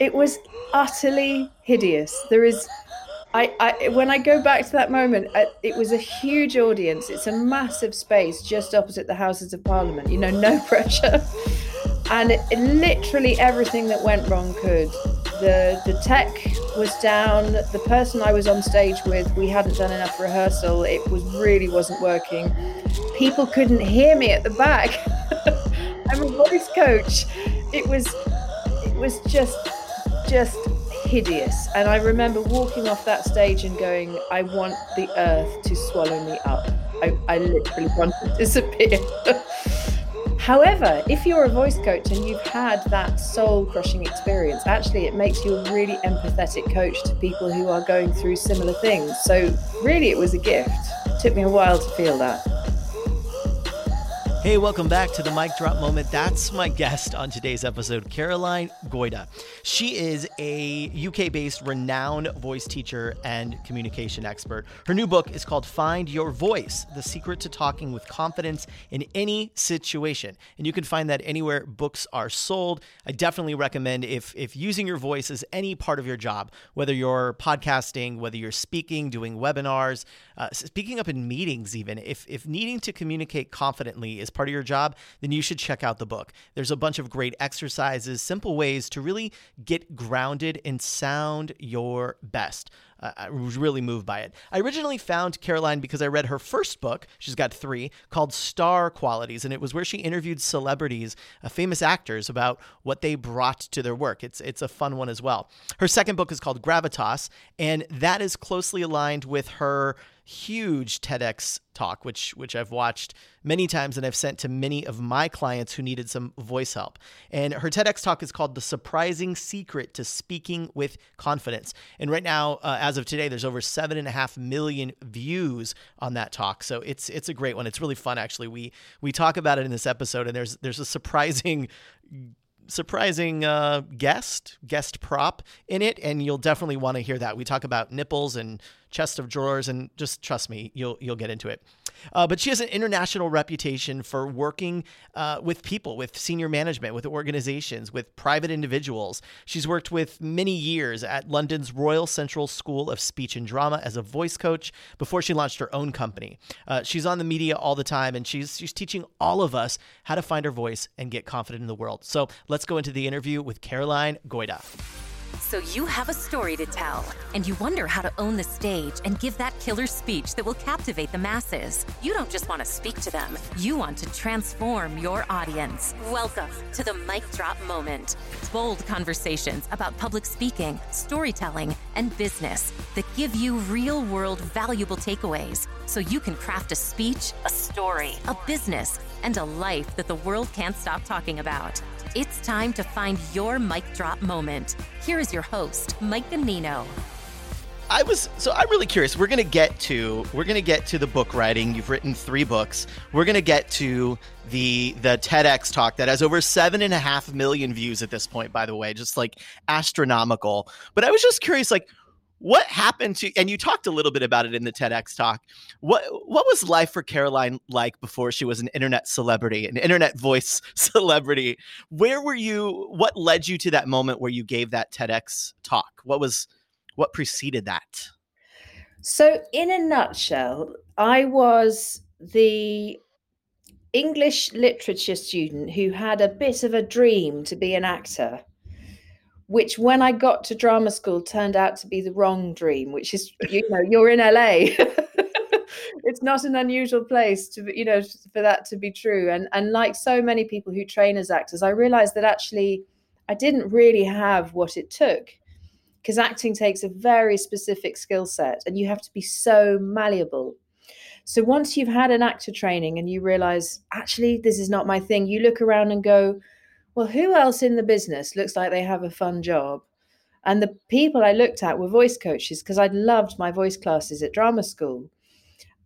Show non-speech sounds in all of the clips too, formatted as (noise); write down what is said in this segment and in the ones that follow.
it was utterly hideous. There is, I, I when I go back to that moment, I, it was a huge audience. It's a massive space just opposite the Houses of Parliament. You know, no (laughs) pressure, and it, literally everything that went wrong could. The the tech was down. The person I was on stage with, we hadn't done enough rehearsal. It was really wasn't working. People couldn't hear me at the back. (laughs) I'm a voice coach. It was it was just just hideous. And I remember walking off that stage and going, I want the earth to swallow me up. I, I literally want to (laughs) disappear. However, if you're a voice coach and you've had that soul crushing experience, actually it makes you a really empathetic coach to people who are going through similar things. So, really, it was a gift. It took me a while to feel that. Hey, welcome back to the mic drop moment. That's my guest on today's episode, Caroline Goyder. She is a UK based renowned voice teacher and communication expert. Her new book is called Find Your Voice The Secret to Talking with Confidence in Any Situation. And you can find that anywhere books are sold. I definitely recommend if, if using your voice is any part of your job, whether you're podcasting, whether you're speaking, doing webinars, uh, speaking up in meetings, even, if, if needing to communicate confidently is part of your job, then you should check out the book. There's a bunch of great exercises, simple ways to really get grounded and sound your best. Uh, I was really moved by it. I originally found Caroline because I read her first book, she's got three, called Star Qualities, and it was where she interviewed celebrities, uh, famous actors, about what they brought to their work. It's, it's a fun one as well. Her second book is called Gravitas, and that is closely aligned with her huge TEDx talk, which which I've watched many times and I've sent to many of my clients who needed some voice help. And her TEDx talk is called "The Surprising Secret to Speaking with Confidence." And right now, uh, as of today, there's over seven and a half million views on that talk. So it's it's a great one. It's really fun, actually. We we talk about it in this episode, and there's there's a surprising (laughs) surprising uh, guest guest prop in it and you'll definitely want to hear that we talk about nipples and chest of drawers, and just trust me, you'll you'll get into it. Uh, but she has an international reputation for working uh, with people, with senior management, with organizations, with private individuals. She's worked with many years at London's Royal Central School of Speech and Drama as a voice coach before she launched her own company. Uh, she's on the media all the time, and she's she's teaching all of us how to find our voice and get confident in the world. So let's go into the interview with Caroline Goyder. So you have a story to tell, and you wonder how to own the stage and give that killer speech that will captivate the masses. You don't just want to speak to them, you want to transform your audience. Welcome to the Mic Drop Moment. Bold conversations about public speaking, storytelling, and business that give you real world valuable takeaways so you can craft a speech, a story, a business, and a life that the world can't stop talking about. It's time to find your mic drop moment. Here is your host, Mike Ganino. I was so I'm really curious. We're gonna get to we're gonna get to the book writing. You've written three books. We're gonna get to the the TEDx talk that has over seven and a half million views at this point. By the way, just like astronomical. But I was just curious, like what happened to and you talked a little bit about it in the TEDx talk. What what was life for Caroline like before she was an internet celebrity, an internet voice (laughs) celebrity? Where were you what led you to that moment where you gave that TEDx talk? What was what preceded that? So in a nutshell, I was the English literature student who had a bit of a dream to be an actor which when I got to drama school turned out to be the wrong dream, which is, you know, you're in LA. (laughs) it's not an unusual place to, you know, for that to be true. And and like so many people who train as actors, I realized that actually I didn't really have what it took because acting takes a very specific skill set and you have to be so malleable. So once you've had an actor training and you realize, actually, this is not my thing, you look around and go, well, who else in the business looks like they have a fun job? And the people I looked at were voice coaches because I'd loved my voice classes at drama school.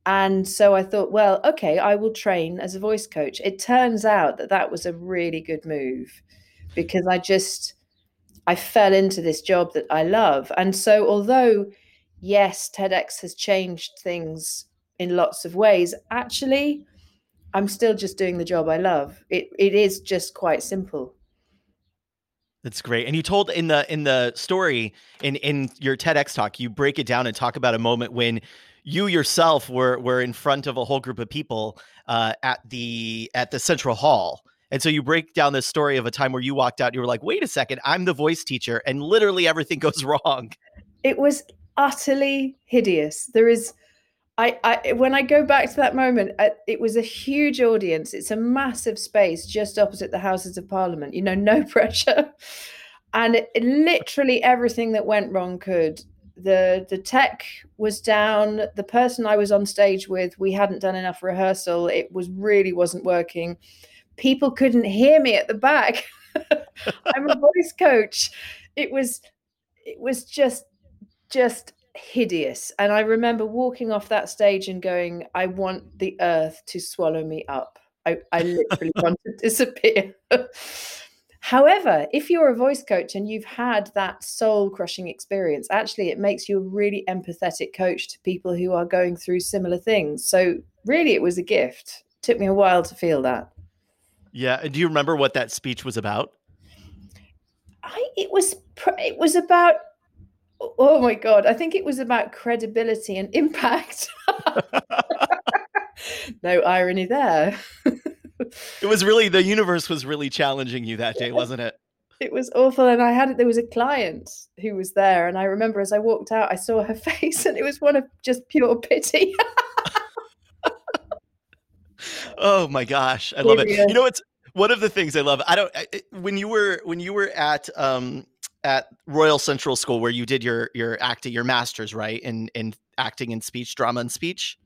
And so I thought, well, okay, I will train as a voice coach. It turns out that that was a really good move because I just I fell into this job that I love. And so although yes, TEDx has changed things in lots of ways, actually I'm still just doing the job I love. It it is just quite simple. That's great. And you told in the in the story in in your TEDx talk, you break it down and talk about a moment when you yourself were were in front of a whole group of people uh, at the at the central hall. And so you break down this story of a time where you walked out and you were like, "Wait a second, I'm the voice teacher," and literally everything (laughs) goes wrong. It was utterly hideous. There is I, I, when I go back to that moment, uh, it was a huge audience. It's a massive space just opposite the Houses of Parliament. You know, no (laughs) pressure, and it, literally everything that went wrong could. the The tech was down. The person I was on stage with, we hadn't done enough rehearsal. It was really wasn't working. People couldn't hear me at the back. (laughs) I'm a voice coach. It was, it was just, just hideous. And I remember walking off that stage and going, I want the earth to swallow me up. I, I literally want to (laughs) disappear. However, if you're a voice coach and you've had that soul crushing experience, actually, it makes you a really empathetic coach to people who are going through similar things. So, really, it was a gift. It took me a while to feel that. Yeah. Do you remember what that speech was about? I, it was it was about oh my god i think it was about credibility and impact. (laughs) No irony there. It was really the universe was really challenging you that day wasn't it? It was awful and i had it there was a client who was there and i remember as i walked out i saw her (laughs) face and it was one of just pure pity. (laughs) Oh my gosh i love it. You know it's one of the things i love i don't I, when you were when you were at um at Royal Central School where you did your your acting your masters right in in acting and speech drama and speech.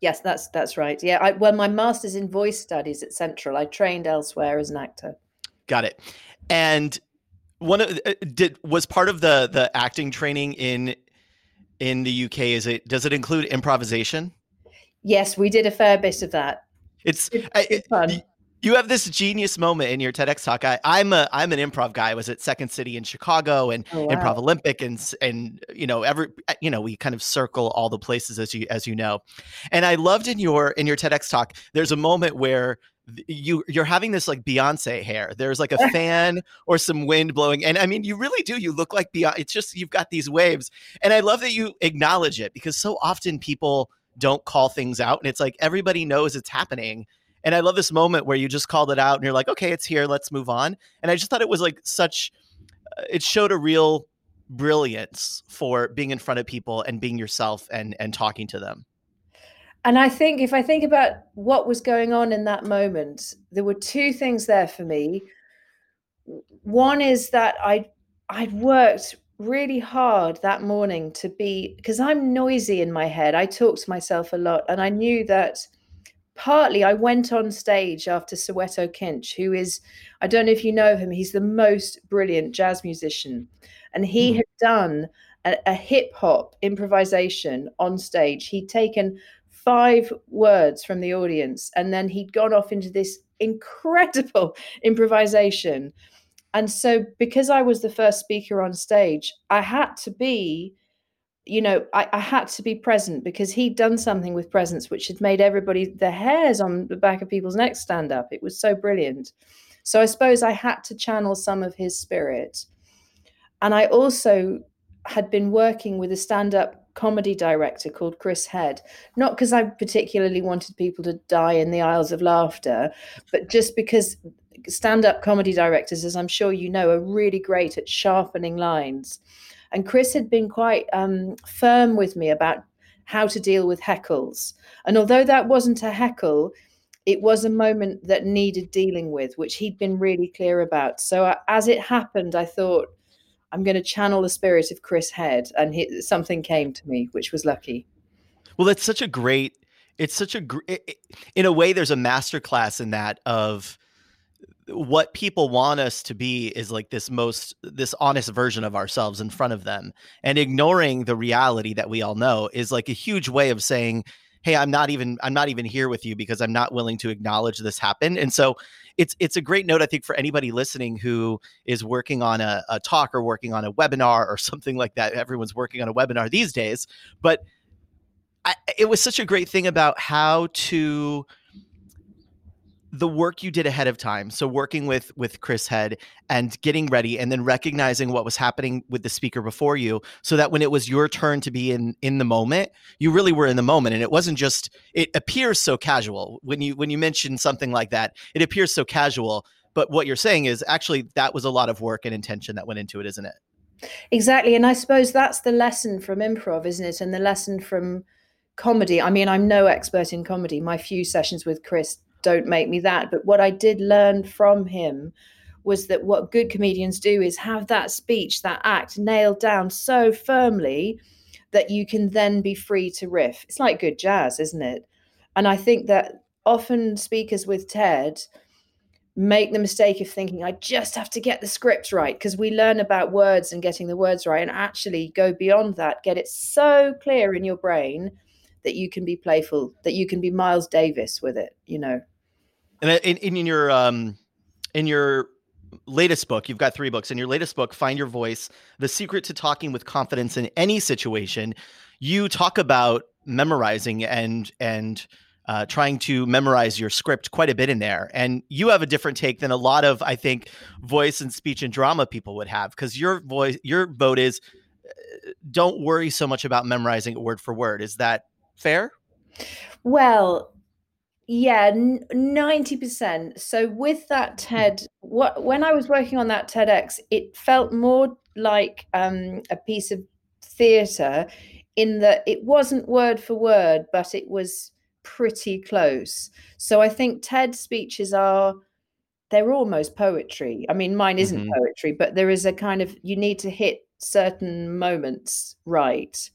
Yes, that's that's right. Yeah, I, well, my master's in voice studies at Central. I trained elsewhere as an actor. Got it. And one of uh, did was part of the the acting training in in the UK. Is it does it include improvisation? Yes, we did a fair bit of that. It's, it's, it's fun you have this genius moment in your TEDx talk. I, I'm a I'm an improv guy. I was at Second City in Chicago and oh, wow. Improv Olympic and and you know every you know we kind of circle all the places as you as you know. And I loved in your in your TEDx talk. There's a moment where you you're having this like Beyonce hair. There's like a (laughs) fan or some wind blowing, and I mean you really do. You look like Beyonce. It's just you've got these waves, and I love that you acknowledge it because so often people don't call things out, and it's like everybody knows it's happening and I love this moment where you just called it out and you're like, okay, it's here. Let's move on. And I just thought it was like such, uh, it showed a real brilliance for being in front of people and being yourself and and talking to them. And I think if I think about what was going on in that moment, there were two things there for me. One is that I I'd worked really hard that morning to be because I'm noisy in my head. I talk to myself a lot and I knew that partly I went on stage after Soweto Kinch, who is, I don't know if you know him, he's the most brilliant jazz musician. And he mm. had done a, a hip hop improvisation on stage. He'd taken five words from the audience and then he'd gone off into this incredible (laughs) improvisation. And so, because I was the first speaker on stage, I had to be you know, I, I, had to be present because he'd done something with presence which had made everybody, the hairs on the back of people's necks stand up. It was so brilliant. So I suppose I had to channel some of his spirit. And I also had been working with a stand up comedy director called Chris Head, not because I particularly wanted people to die in the aisles of laughter, but just because stand up comedy directors, as I'm sure you know, are really great at sharpening lines and Chris had been quite um, firm with me about how to deal with heckles. And although that wasn't a heckle, it was a moment that needed dealing with, which he'd been really clear about. So uh, as it happened, I thought, I'm going to channel the spirit of Chris Head, and he, something came to me, which was lucky. Well, that's such a great. It's such a. In a way, there's a masterclass in that of what people want us to be is like this most this honest version of ourselves in front of them and ignoring the reality that we all know is like a huge way of saying hey i'm not even i'm not even here with you because i'm not willing to acknowledge this happened. And so it's it's a great note i think for anybody listening who is working on a, a talk or working on a webinar or (laughs) something like that. Everyone's working on a webinar these days but I, it was such a great thing about how to the work you did ahead of time. So working with with chris head and getting ready and then recognizing what was happening with the speaker before you so that when it was your turn to be in in the moment you really were in the moment. And it wasn't just it appears so casual. When you when you mention something like that it appears so casual. But what you're saying is actually that was a lot of work and intention that went into it isn't it? Exactly. And i suppose that's the lesson from improv isn't it? And the lesson from comedy. I mean i'm no expert in comedy. My few sessions with chris don't make me that. But what I did learn from him was that what good comedians do is have that speech, that act nailed down so firmly that you can then be free to riff. It's like good jazz, isn't it? And I think that often speakers with TED make the mistake of thinking, I just have to get the script right, because we learn about words and getting the words right, and actually go beyond that, get it so clear in your brain that you can be playful, that you can be Miles Davis with it, you know. And in, in your um in your latest book, you've got three books. In your latest book, Find Your Voice: The Secret to Talking with Confidence in Any Situation, you talk about memorizing and and uh, trying to memorize your script quite a bit in there. And you have a different take than a lot of, I think, voice and speech and drama people would have because your voice, your vote is uh, don't worry so much about memorizing it word for word. Is that fair? Well, yeah, ninety percent. So with that hmm. TED, what when I was working on that TEDx, it felt more like um, a piece of theatre, in that it wasn't word for word, but it was pretty close. So I think TED speeches are they're almost poetry. I mean, mine isn't mm-hmm. poetry, but there is a kind of you need to hit certain moments right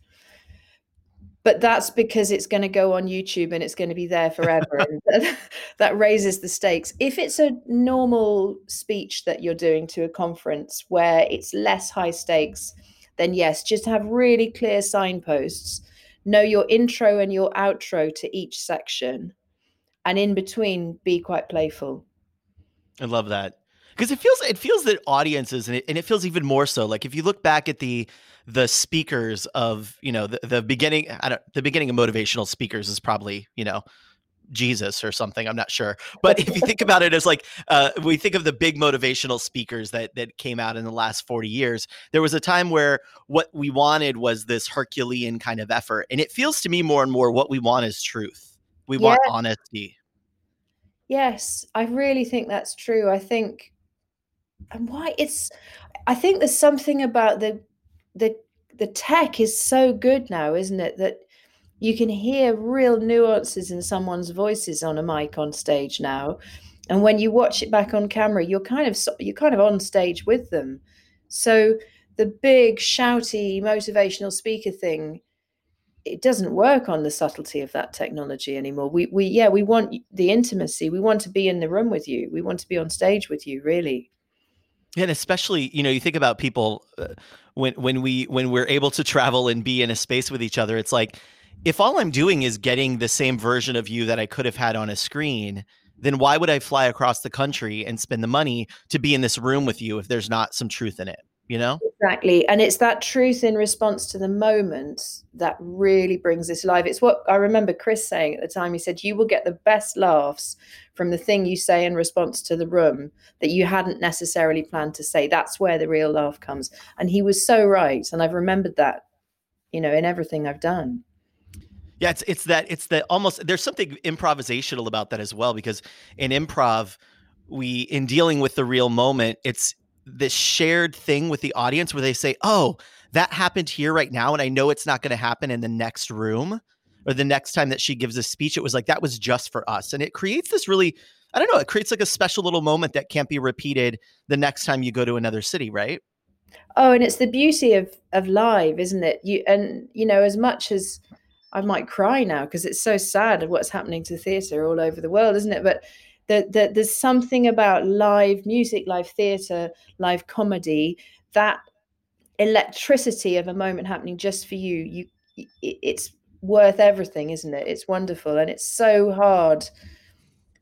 but that's because it's going to go on YouTube and it's going to be there forever. and (laughs) that raises the stakes. If it's a normal speech that you're doing to a conference where it's less high stakes, then yes, just have really clear signposts. Know your intro and your outro to each section. And in between, be quite playful. I love that because it feels it feels that audiences and it, and it feels even more so like if you look back at the the speakers of you know the, the beginning I don't the beginning of motivational speakers is probably you know Jesus or something. I'm not sure, but if you think about it as like uh, we think of the big motivational speakers that that came out in the last 40 years, there was a time where what we wanted was this Herculean kind of effort, and it feels to me more and more what we want is truth. We yeah. want honesty. Yes, I really think that's true. I think, and why it's, I think there's something about the the the tech is so good now, isn't it? That you can hear real nuances in someone's voices on a mic on stage now, and when you watch it back on camera, you're kind of you're kind of on stage with them. So the big shouty motivational speaker thing it doesn't work on the subtlety of that technology anymore we we yeah we want the intimacy we want to be in the room with you we want to be on stage with you really and especially you know you think about people uh, when when we when we're able to travel and be in a space with each other it's like if all i'm doing is getting the same version of you that i could have had on a screen then why would i fly across the country and spend the money to be in this room with you if there's not some truth in it you know? Exactly and it's that truth in response to the moment that really brings this live it's what i remember chris saying at the time he said you will get the best laughs from the thing you say in response to the room that you hadn't necessarily planned to say. That's where the real laugh comes. And he was so right and i've remembered that you know in everything i've done. Yeah it's it's that it's that almost there's something improvisational about that as well because in improv we in dealing with the real moment it's this shared thing with the audience where they say, "Oh, that happened here right now, and I know it's not going to happen in the next room or the next time that she gives a speech." It was like that was just for us, and it creates this really, I don't know, it creates like a special little moment that can't be repeated the next time you go to another city, right? Oh, and it's the beauty of of live, isn't it? You and you know, as much as I might cry now because it's so sad of what's happening to theatre all over the world, isn't it? But that, that there's something about live music, live theatre, live comedy that electricity of a moment happening just for you. You, it's worth everything, isn't it? It's wonderful, and it's so hard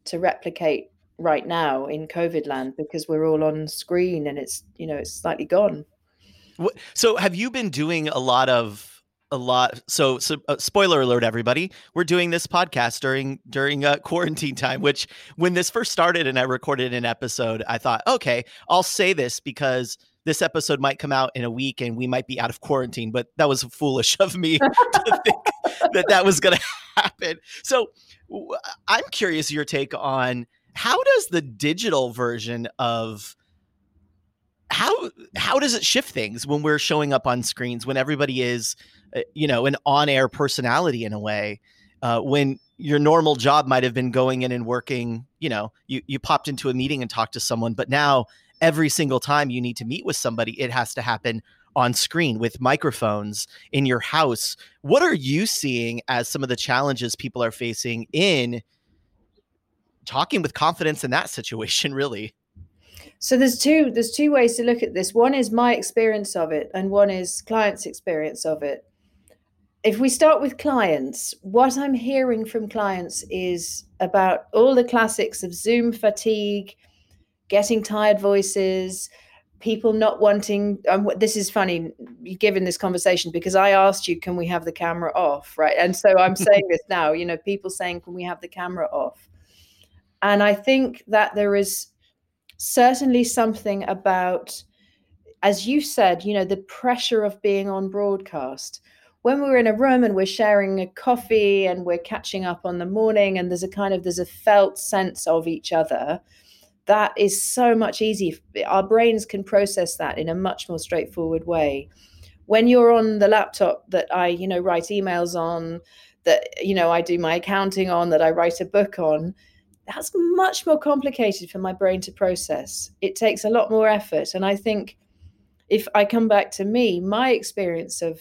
to replicate right now in COVID land because we're all on screen and it's you know it's slightly gone. So, have you been doing a lot of a lot. So, so uh, spoiler alert, everybody, we're doing this podcast during during uh, quarantine time. Which, when this first started and I recorded an episode, I thought, okay, I'll say this because this episode might come out in a week and we might be out of quarantine. But that was foolish of me (laughs) to think that that was going (laughs) to happen. So, I'm curious your take on how does the digital version of how how does it shift things when we're showing up on screens when everybody is you know an on-air personality in a way uh, when your normal job might have been going in and working you know you you popped into a meeting and talked to someone but now every single time you need to meet with somebody it has to happen on screen with microphones in your house what are you seeing as some of the challenges people are facing in talking with confidence in that situation (laughs) really so there's two there's two ways to look at this. One is my experience of it, and one is clients' experience of it. If we start with clients, what I'm hearing from clients is about all the classics of Zoom fatigue, getting tired voices, people not wanting. Um, this is funny, given this conversation, because I asked you, "Can we have the camera off?" Right, and so I'm (laughs) saying this now. You know, people saying, "Can we have the camera off?" And I think that there is certainly something about, as you said, you know, the pressure of being on broadcast. When we're in a room and we're sharing a coffee and we're catching up on the morning and there's a kind of there's a felt sense of each other, that is so much easier. Our brains can process that in a much more straightforward way. When you're on the laptop that I, you know, write emails on, that you know I do my accounting on, that I write a book on, that's much more complicated for my brain to process. It takes a lot more effort. And I think if I come back to me, my experience of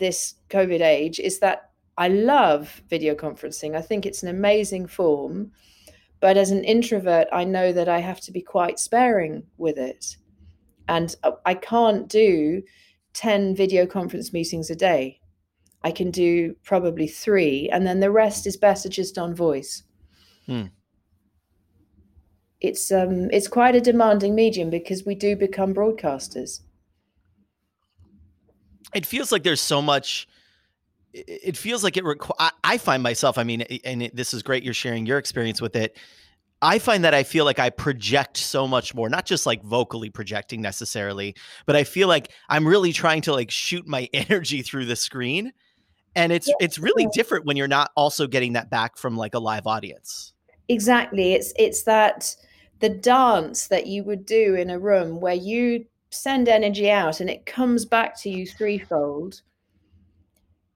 this COVID age is that I love video conferencing. I think it's an amazing form. But as an introvert, I know that I have to be quite sparing with it. And uh, I can't do 10 video conference meetings a day. I can do probably three, and then the rest is better just on voice. Hmm. It's um it's quite a demanding medium because we do become broadcasters. It feels like there's so much it feels like it requ- I, find myself i mean and it, this is great you're sharing your experience with it. I find that i feel like i project so much more not just like vocally projecting necessarily but i feel like i'm really trying to like shoot my (laughs) energy through the screen. And it's yeah. it's really different when you're not also getting that back from like a live audience. Exactly. It's it's that the dance that you would do in a room where you send energy out and it comes back to you threefold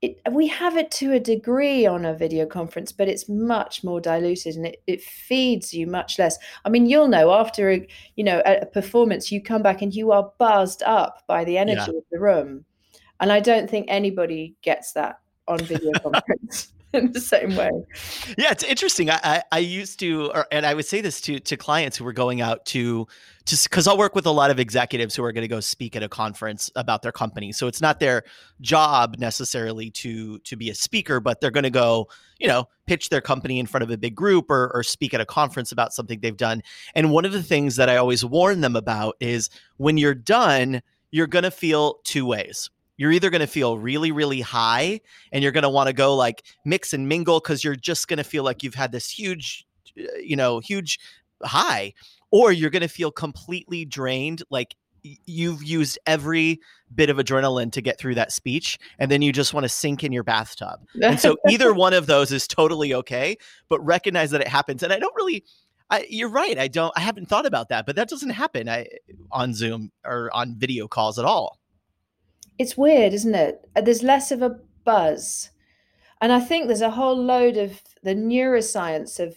it, we have it to a degree on a video conference, but it's much more diluted and it, it feeds you much less. I mean, you'll know after a, you know a, a performance, you come back and you are buzzed up by the energy yeah. of the room, and I don't think anybody gets that on video (laughs) conference. In the same way. Yeah, it's interesting. I, I, I used to, or, and I would say this to to clients who were going out to, just because I'll work with a lot of executives who are going to go speak at a conference about their company. So it's not their job necessarily to to be a speaker, but they're going to go, you know, pitch their company in front of a big group or or speak at a conference about something they've done. And one of the things that I always warn them about is when you're done, you're going to feel two ways you're either going to feel really really high and you're going to want to go like mix and mingle because you're just going to feel like you've had this huge uh, you know huge high or you're going to feel completely drained like you've used every bit of adrenaline to get through that speech and then you just want to sink in your bathtub. And so (laughs) either one of those is totally okay but recognize that it happens. And i don't really I, you're right i don't i haven't thought about that but that doesn't happen I, on zoom or on video calls at all it's weird, isn't it? Uh, there's less of a buzz. And I think there's a whole load of the neuroscience of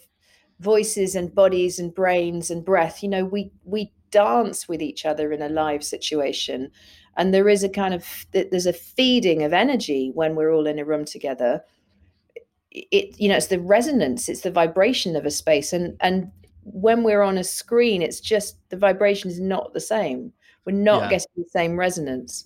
voices and bodies and brains and breath. You know, we we dance with each other in a live situation. And there is a kind of there's a feeding of energy when we're all in a room together. It you know, it's the resonance, it's the vibration of a space. And and when we're on a screen, it's just the vibration is not the same. We're not yeah. getting the same resonance.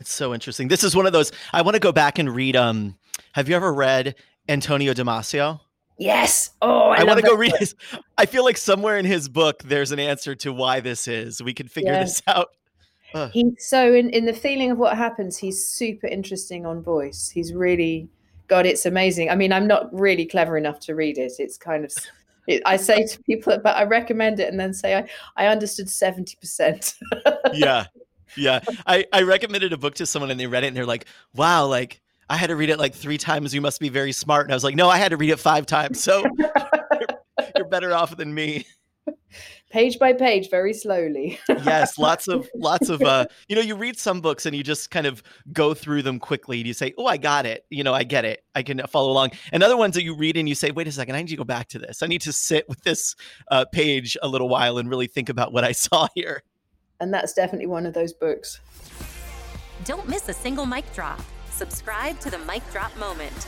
It's so interesting. This is one of those I want to go back and read. Um, have you ever read Antonio Damasio? Yes. Oh, I, I want to go read his. I feel like somewhere in his book there's an answer to why this is. We can figure this out. Uh. He's so in, in the feeling of what happens, he's super interesting on voice. He's really God, it's amazing. I mean, I'm not really clever enough to read it. It's kind of it, I say to people, but I recommend it and then say I, I understood 70%. yeah. Yeah. I, I recommended a book to someone and they read it and they're like, wow, like I had to read it like three times. You must be very smart. And I was like, no, I had to read it five times. So you're, (laughs) you're better off than me page by page very slowly yes lots of (laughs) lots of uh you know you read some books and you just kind of go through them quickly and you say oh i got it you know i get it i can follow along and other ones that you read and you say wait a second i need to go back to this i need to sit with this uh, page a little while and really think about what i saw (laughs) here and that's definitely one of those books don't miss a single mic drop subscribe to the mic drop moment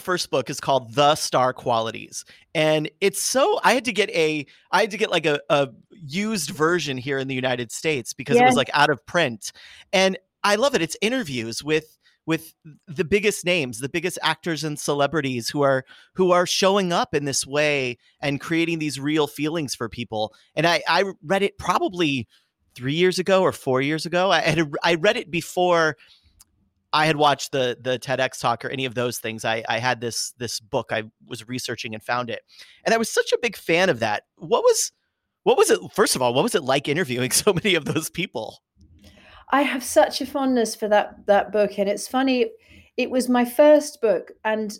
first book is called The Star Qualities. And it's so I had to get a I had to get like a, a used version here in the United States because yeah. it was like out of print. And I love it. It's interviews with with the biggest names, the biggest actors and celebrities who are who are showing up in this way and creating these real feelings for people. And I I read it probably three years ago or four years ago. I had I read it before I had watched the the TEDx talk or any of those things. I I had this this book I was researching and found it, and I was such a big fan of that. What was what was it? First of all, what was it like interviewing (laughs) so many of those people? I have such a fondness for that that book, and it's funny. It was my first book, and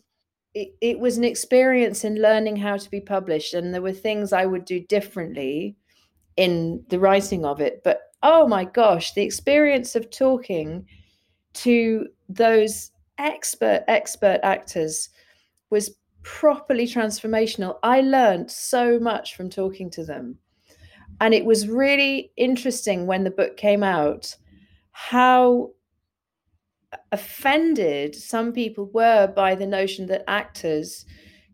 it, it was an experience in learning how to be published. And there were things I would do differently in the writing of it. But oh my gosh, the experience of talking to those expert expert actors was properly transformational i learned so much from talking to them and it was really interesting when the book came out how offended some people were by the notion that actors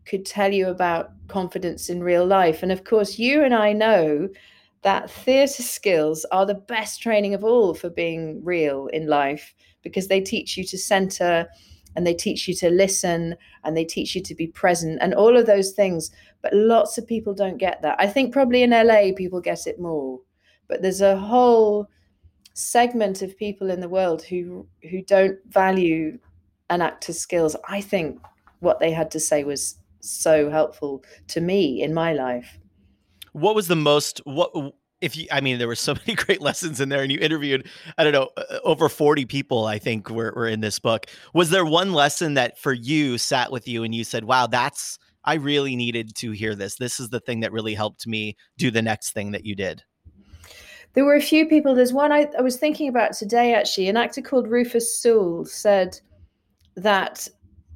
could tell you about confidence in real life and of course you and i know that theatre skills are the best training of all for being real in life because they teach you to center and they teach you to listen and they teach you to be present and all of those things. But lots of people don't get that. I think probably in LA people get it more, but there's a whole segment of people in the world who who don't value an actor's skills. I think what they had to say was so helpful to me in my life. What was the most what if you i mean there were so (laughs) many great lessons in there and you interviewed i don't know uh, over 40 people i think were, were in this book was there one lesson that for you sat with you and you said wow that's i really needed to hear this this is the thing that really helped me do the next thing that you did there were a few people there's one i, I was thinking about today actually. An actor called rufus sewell said that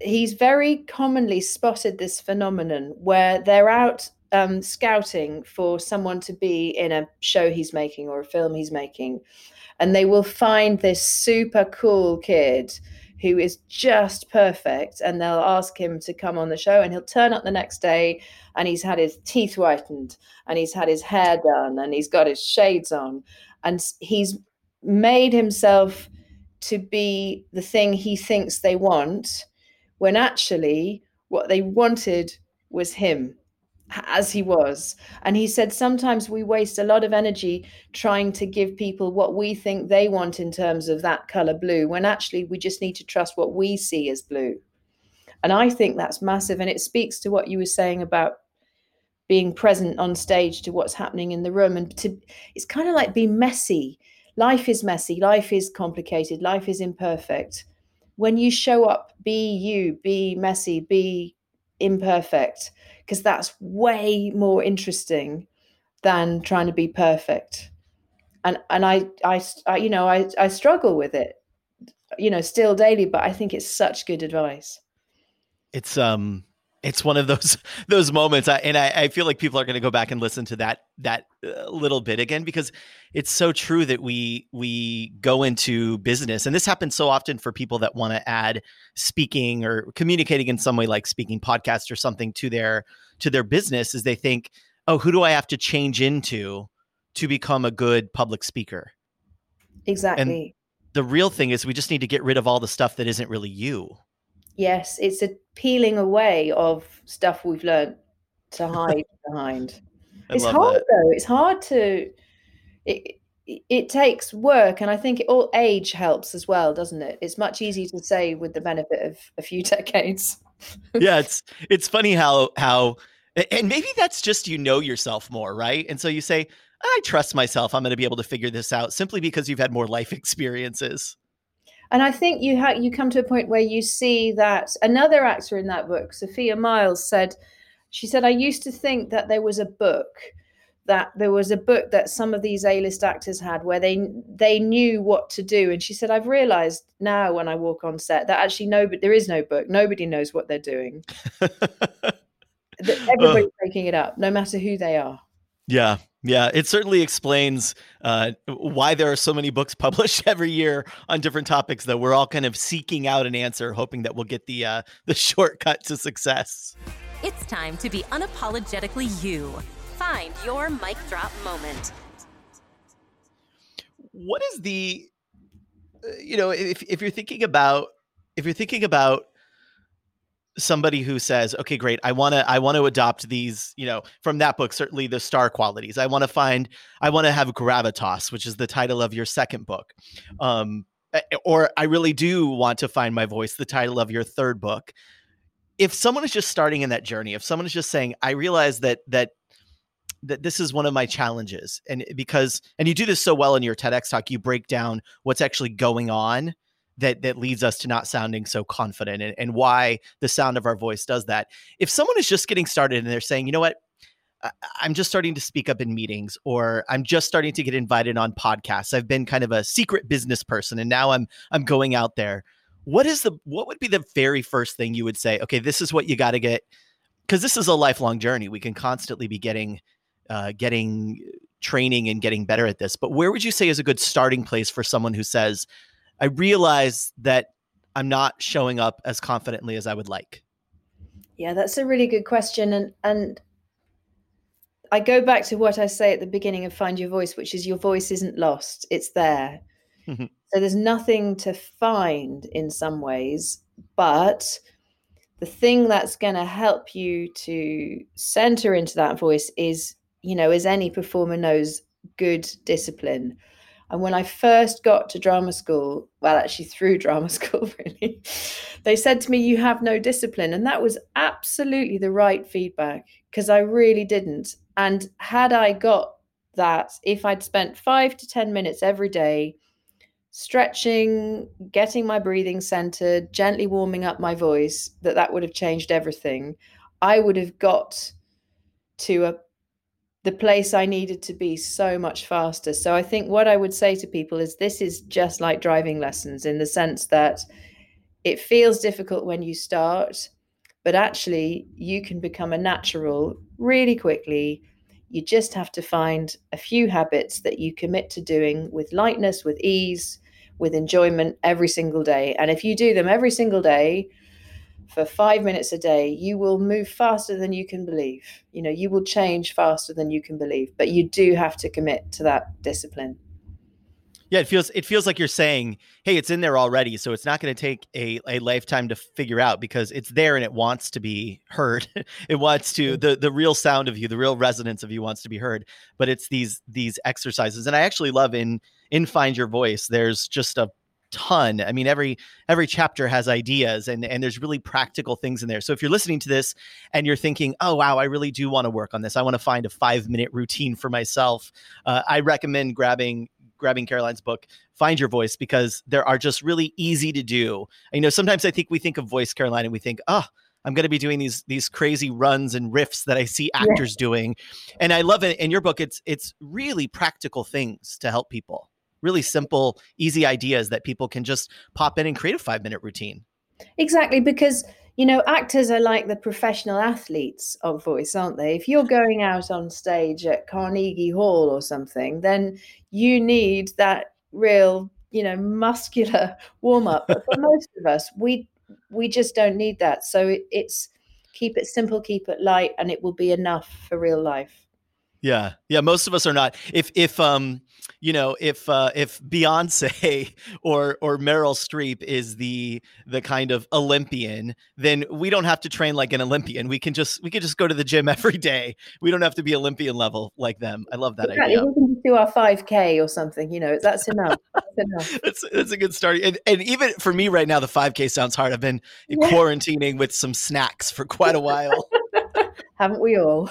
he's very commonly spotted this phenomenon where they're out um, scouting for someone to be in a show he's making or a film he's making, and they will find this super cool kid who is just perfect, and they'll ask him to come on the show, and he'll turn up the next day, and he's had his teeth whitened, and he's had his hair done, and he's got his shades on, and he's made himself to be the thing he thinks they want, when actually what they wanted was him as he was. And he said, sometimes we waste a lot of energy trying to give people what we think they want in terms of that color blue, when actually we just need to trust what we see as blue. And I think that's massive. And it speaks to what you were saying about being present on stage to what's happening in the room. And to, it's kind of like being messy. Life is messy, life is complicated, life is imperfect. When you show up, be you, be messy, be imperfect because that's way more interesting than trying to be perfect. And and I, I i you know i i struggle with it you know still daily but i think it's such good advice. It's um it's one of those (laughs) those moments. I, and I, I feel like people are going to go back and listen to that that uh, little bit again because it's so true that we we go into business. And this happens so often for people that want to add speaking or communicating in some way like speaking podcast or something to their to their business is they think oh who do i have to change into to become a good public speaker? Exactly. and the real thing is we just need to get rid of all the stuff that isn't really you. Yes, it's a peeling away of stuff we've learned to (laughs) hide behind. it's hard that. though. It's hard to it it takes work and i think all age helps as well doesn't it it's much easier to say with the benefit of a few (laughs) decades yeah it's it's funny how how and maybe that's just you know yourself more right and so you say i trust myself i'm going to be able to figure this out simply because you've had more life (laughs) experiences and i think you have you come to a point where you see that another actor in that book sophia Myles, said she said i used to think that there was a book that there was a book that some of these A-list actors had where they they knew what to do. And she said I've realized now when I walk on set that actually nobody there is no book. Nobody knows what they're doing. (laughs) Everybody's uh, making it up no matter who they are yeah yeah it certainly explains uh, why there are so many books (laughs) published every year on different topics that we're all kind of seeking out an answer hoping that we'll get the uh, (laughs) the shortcut to success it's time to be unapologetically you find your mic drop moment. What is the, uh, you know, if if you're thinking about if you're thinking about somebody who says okay great i want to i want to adopt these you know from that book certainly the star qualities. I want to find i want to have gravitas which is the title of your second book. Um or i really do want to find my voice the title of your third book. If someone is just starting in that journey if someone is just saying i realize that that that this is one of my challenges and because and you do this so well in your TEDx talk you break down what's actually going on that that leads us to not sounding so confident and, and why the sound of our voice does that if someone is just getting started and they're saying you know what I'm just starting to speak up in meetings or I'm just starting to get invited on podcasts. I've been kind of a secret business person and now I'm I'm going out there. What is the what would be the very first thing you would say, okay, this is what you got to get because this is a lifelong journey. We can constantly be getting uh, getting training and getting better at this. But where would you say is a good starting place for someone who says, I realize that I'm not showing up as confidently as I would like? Yeah, that's a really good question. And and I go back to what I say at the beginning of Find Your Voice, which is your voice isn't lost, it's there. Mm-hmm. So there's nothing to find in some ways, but the thing that's going to help you to center into that voice is you know, as any performer knows, good discipline. And when I first got to drama school, well, actually through drama (laughs) school, really, they said to me, You have no discipline. And that was absolutely the right feedback because I really didn't. And had I got that, if I'd spent five to 10 minutes every day stretching, getting my breathing centered, gently warming up my voice, that that would have changed everything. I would have got to a the place I needed to be so much faster. So I think what I would say to people is this is just like driving lessons in the sense that it feels difficult when you start, but actually you can become a natural really quickly. You just have to find a few habits that you commit to doing with lightness, with ease, with enjoyment every single day. And if you do them every single day, for five minutes a day, you will move faster than you can believe. You know, you will change faster than you can believe, but you do have to commit to that discipline. Yeah, it feels it feels like you're saying, "Hey, it's in there already, so it's not going to take a, a lifetime to figure out because it's there and it wants to be heard. (laughs) it wants to mm. the the real sound of you, the real resonance of you wants to be heard. But it's these these exercises, and I actually love in in Find Your Voice. There's just a ton. I mean, every every chapter has ideas and and there's really practical things in there. So if you're listening to this and you're thinking, "Oh wow, I really do want to work on this. I want to find a 5-minute routine for myself." Uh, I recommend grabbing grabbing Caroline's book, Find Your Voice, because there are just really easy to do. You know, sometimes I think we think of voice, Caroline, and we think, oh, I'm going to be doing these these crazy runs and riffs that I see actors yeah. doing, and I love it. In your book, it's it's really practical things to help people really simple, easy ideas that people can just pop in and create a five minute routine. Exactly, because you know, actors are like the professional athletes of voice, aren't they? If you're going out on stage at Carnegie Hall or something, then you need that real, you know, muscular (laughs) warm up. But for most of us, we we just don't need that. So it, it's keep it simple, keep it light, and it will be enough for real life. Yeah, yeah. Most of us are not. If if um you know if uh, if Beyonce (laughs) or or Meryl Streep is the the kind of Olympian, then we don't have to train like an Olympian. We can just we can just go to the gym (laughs) every day. We don't have to be Olympian level like them. I love that exactly. idea. We can do our five k or something. You know, that's enough. That's enough. (laughs) that's that's a good start. And, and even for me right now, the five k sounds hard. I've been yeah. quarantining with some snacks for quite a while. Haven't we all?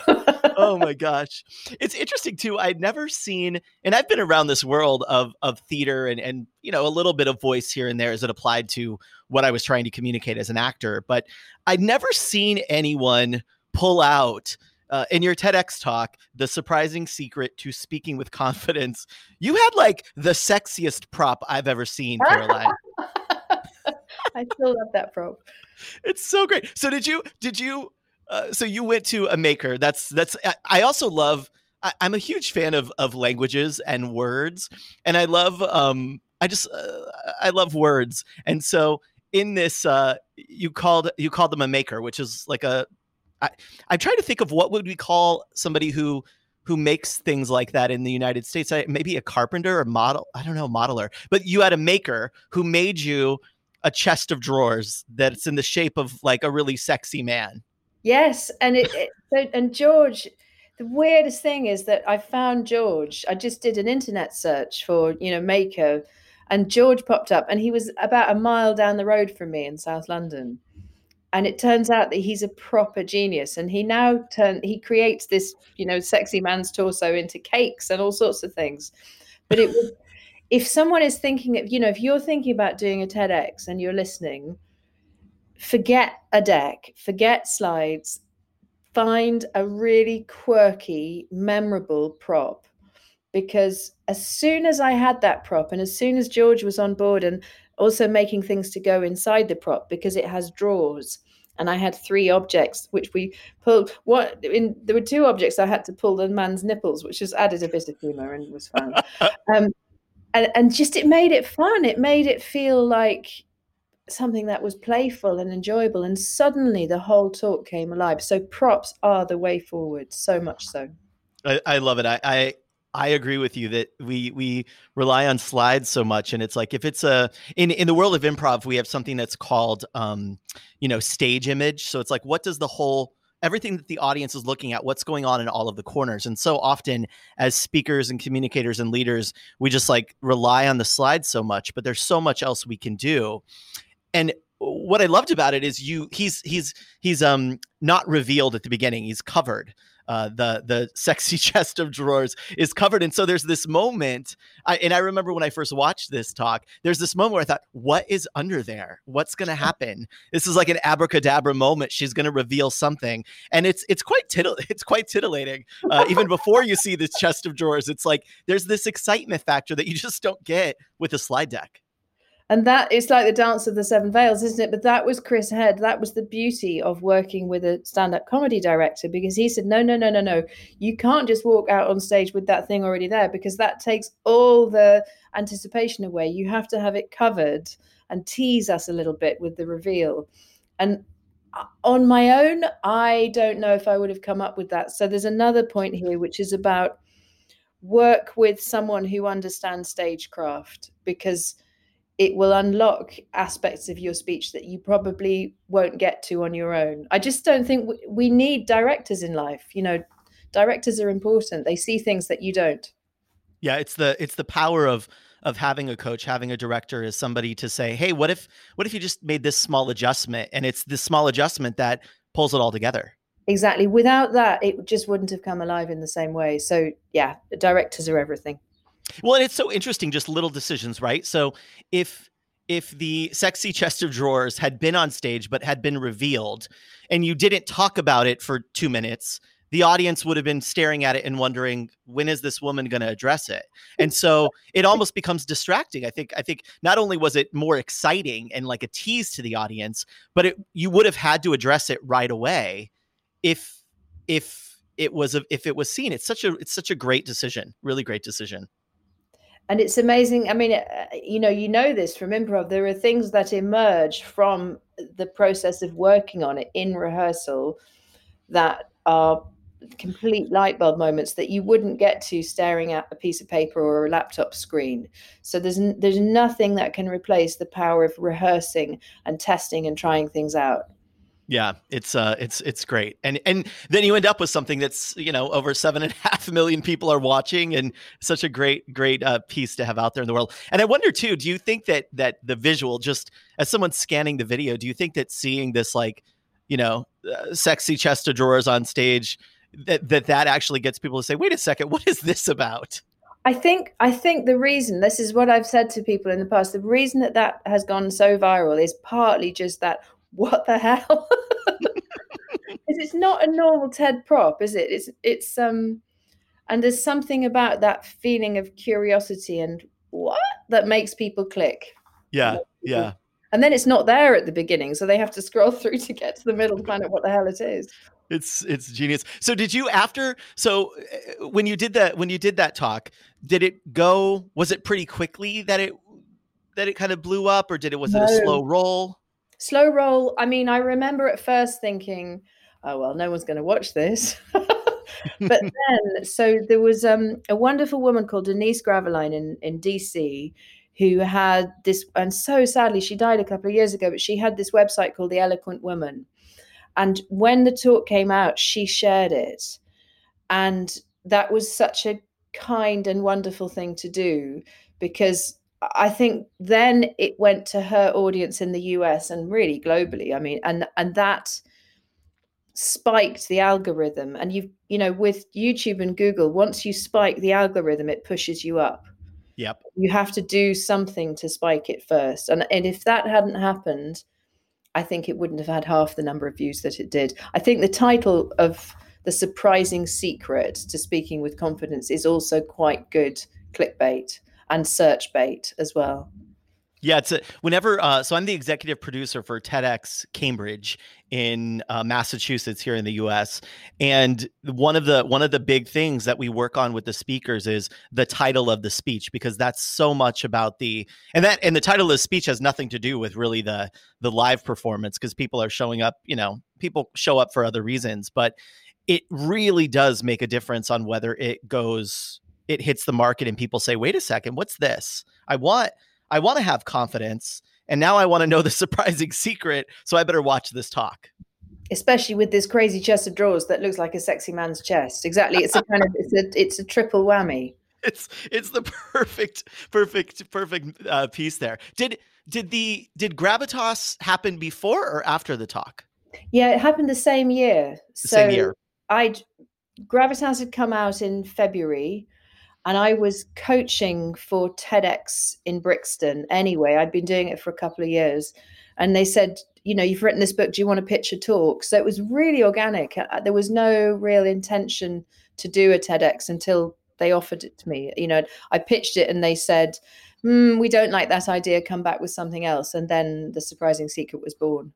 oh (laughs) my gosh. It's interesting too. I'd never seen and I've been around this world of of theater and and you know a little bit of voice here and there as it applied to what I was trying to communicate as an actor, but I'd never seen anyone pull out uh, in your TEDx talk, the surprising secret to speaking with confidence. You had like the sexiest prop I've ever seen, Caroline. (laughs) I still love that prop. It's so great. So did you did you uh, so you went to a maker. That's that's. I also love. I, am a huge fan of of languages and words, and I love. Um, I just uh, I love words, and so in this, uh, you called you called them a maker, which is like a. I, I'm trying to think of what would we call somebody who who makes things like that in the United States. I, maybe a carpenter or model. I don't know, modeler. But you had a maker who made you a chest of drawers that's in the shape of like a really sexy man. Yes, and it, it and George. The weirdest thing is that I found George. I just did an internet search for you know Maker, and George popped up, and he was about a mile down the road from me in South London. And it turns out that he's a proper genius, and he now turn he creates this you know sexy man's torso into cakes and all sorts of things. But it was if someone is thinking of you know if you're thinking about doing a TEDx and you're listening forget a deck, forget slides, find a really quirky, memorable prop. Because as soon as I had that prop, and as soon as George was on board, and also making things to go inside the prop because it has drawers, and I had three objects which we pulled. What in there were two objects I had to pull the man's nipples, which just added a bit of humor and was fun. (laughs) um, and, and just it made it fun. It made it feel like something that was playful and enjoyable and suddenly the whole talk came alive. So props are the way forward so much so. I, I love it. I, I I agree with you that we we rely on slides so much, and it's like if it's a in in the world of improv, we have something that's called um, you know stage image. So it's like what does the whole everything that the audience is looking at what's going on in all of the corners? And so often as speakers and communicators and leaders we just like rely on the slides so much but there's so much else we can do and what I loved about it is you he's he's he's um not revealed at the beginning. He's covered. Uh, the the (laughs) sexy chest of drawers is covered, and so there's this moment. I, and I remember when I first watched this talk, there's this moment where I thought, "What is under there? What's going (laughs) to happen? This is like an abracadabra moment. She's going to reveal something, and it's it's quite tittle (laughs) it's quite titillating. Uh, even before you see this chest of drawers, it's like there's this excitement factor that you just don't get with a slide deck and that is like the dance of the seven veils isn't it? But that was chris head. That was the beauty of working with a stand-up comedy director because he said no no no no no. You can't just walk out on stage with that thing already there because that takes all the anticipation away. You have to have it covered and tease us a little bit with the reveal. And uh, on my own i don't know if i would have come up with that. So there's another point here which is about work with someone who understands stagecraft because it will unlock aspects of your speech that you probably won't get to on your own. I just don't think we need directors in life. You know, directors are important. They see things that you don't. Yeah, it's the it's the power of of having a coach, having a director is somebody to say, "Hey, what if what if you just made this small adjustment?" And it's this small adjustment that pulls it all together. Exactly. Without that, it just wouldn't have come alive in the same way. So, yeah, directors are everything. Well, and it's so interesting, just little decisions, right? So if if the sexy (laughs) chest of drawers had been on stage but had been revealed and you didn't talk about it for two minutes the audience would have been staring at it and wondering when is this woman going to address it? And so it almost becomes distracting i think i think not only was it more exciting and like a tease to the audience but it, you would have had to address it right away if if it was a, if it was seen. It's such a it's such a great decision really great decision and it's amazing i mean uh, you know you know this from improv there are things that emerge from the process of working on it in rehearsal that are complete light bulb moments that you wouldn't get to staring at a piece of paper or a laptop screen. So there's there's nothing that can replace the power of rehearsing and testing and trying things out. Yeah, it's uh, it's it's great, and and then you end up with something that's you know over seven and a (laughs) half million people are watching, and such a great great uh, piece to have out there in the world. And I wonder too, do you think that that the visual, just as someone scanning the video, do you think that seeing this like, you know, uh, sexy chest of drawers on stage, that that that actually gets people to say, wait a second, what is this about? I think I think the reason this is what I've said to people in the past. The reason that that has gone so viral is partly just that what the hell? (laughs) it's not a normal TED prop, is it? It's it's um and there's something about that feeling of curiosity and what that makes people click. Yeah, yeah. And then it's not there at the beginning, so they have to scroll (laughs) through to get to the middle to find out what the hell it is. It's it's genius. So did you after so uh, when you did that when you did that talk, did it go was it pretty quickly that it that it kind of blew up or did it was no. it a slow roll? Slow roll. I mean, I remember at first thinking, oh, well, no one's going to watch this. (laughs) but then, so there was um, a wonderful woman called Denise Graveline in, in DC who had this, and so sadly, she died a couple of years ago, but she had this website called The Eloquent Woman. And when the talk came out, she shared it. And that was such a kind and wonderful thing to do because I think then it went to her audience in the US and really globally. I mean, and and that spiked the algorithm. And you you know, with YouTube and Google, once you spike the algorithm, it pushes you up. Yep. You have to do something to spike it first. And and if that hadn't happened, I think it wouldn't have had half the number of views that it did. I think the title of the surprising secret to speaking with confidence is also quite good clickbait and search bait as well. Yeah, it's a, whenever. Uh, so I'm the executive producer for TEDx Cambridge in uh, Massachusetts here in the U.S. And one of the one of the big things that we work on with the speakers is the title of the speech because that's so much about the and that and the title of the speech has nothing to do with really the the live performance because people are showing up. You know, people show up for other reasons, but it really does make a difference on whether it goes it hits the market and people say, wait a second, what's this? I want I want to have confidence. And now I want to know the (laughs) surprising secret. So I better watch this talk. Especially with this crazy chest of drawers that looks like a sexy man's chest. Exactly. It's a kind of it's a it's a triple whammy. (laughs) It's it's the perfect perfect perfect uh, piece there. Did did the did gravitas happen before or after the talk? Yeah, it happened the same year. The so same year. I gravitas had come out in February and I was coaching for TEDx in Brixton anyway. I'd been doing it for a couple of years. And they said, you know, you've written this book. Do you want to pitch a talk? So it was really organic. Uh, there was no real intention to do a TEDx until they offered it to me. You know, I pitched it and they said, mm, we don't like that idea. Come back with something else. And then the surprising secret was born.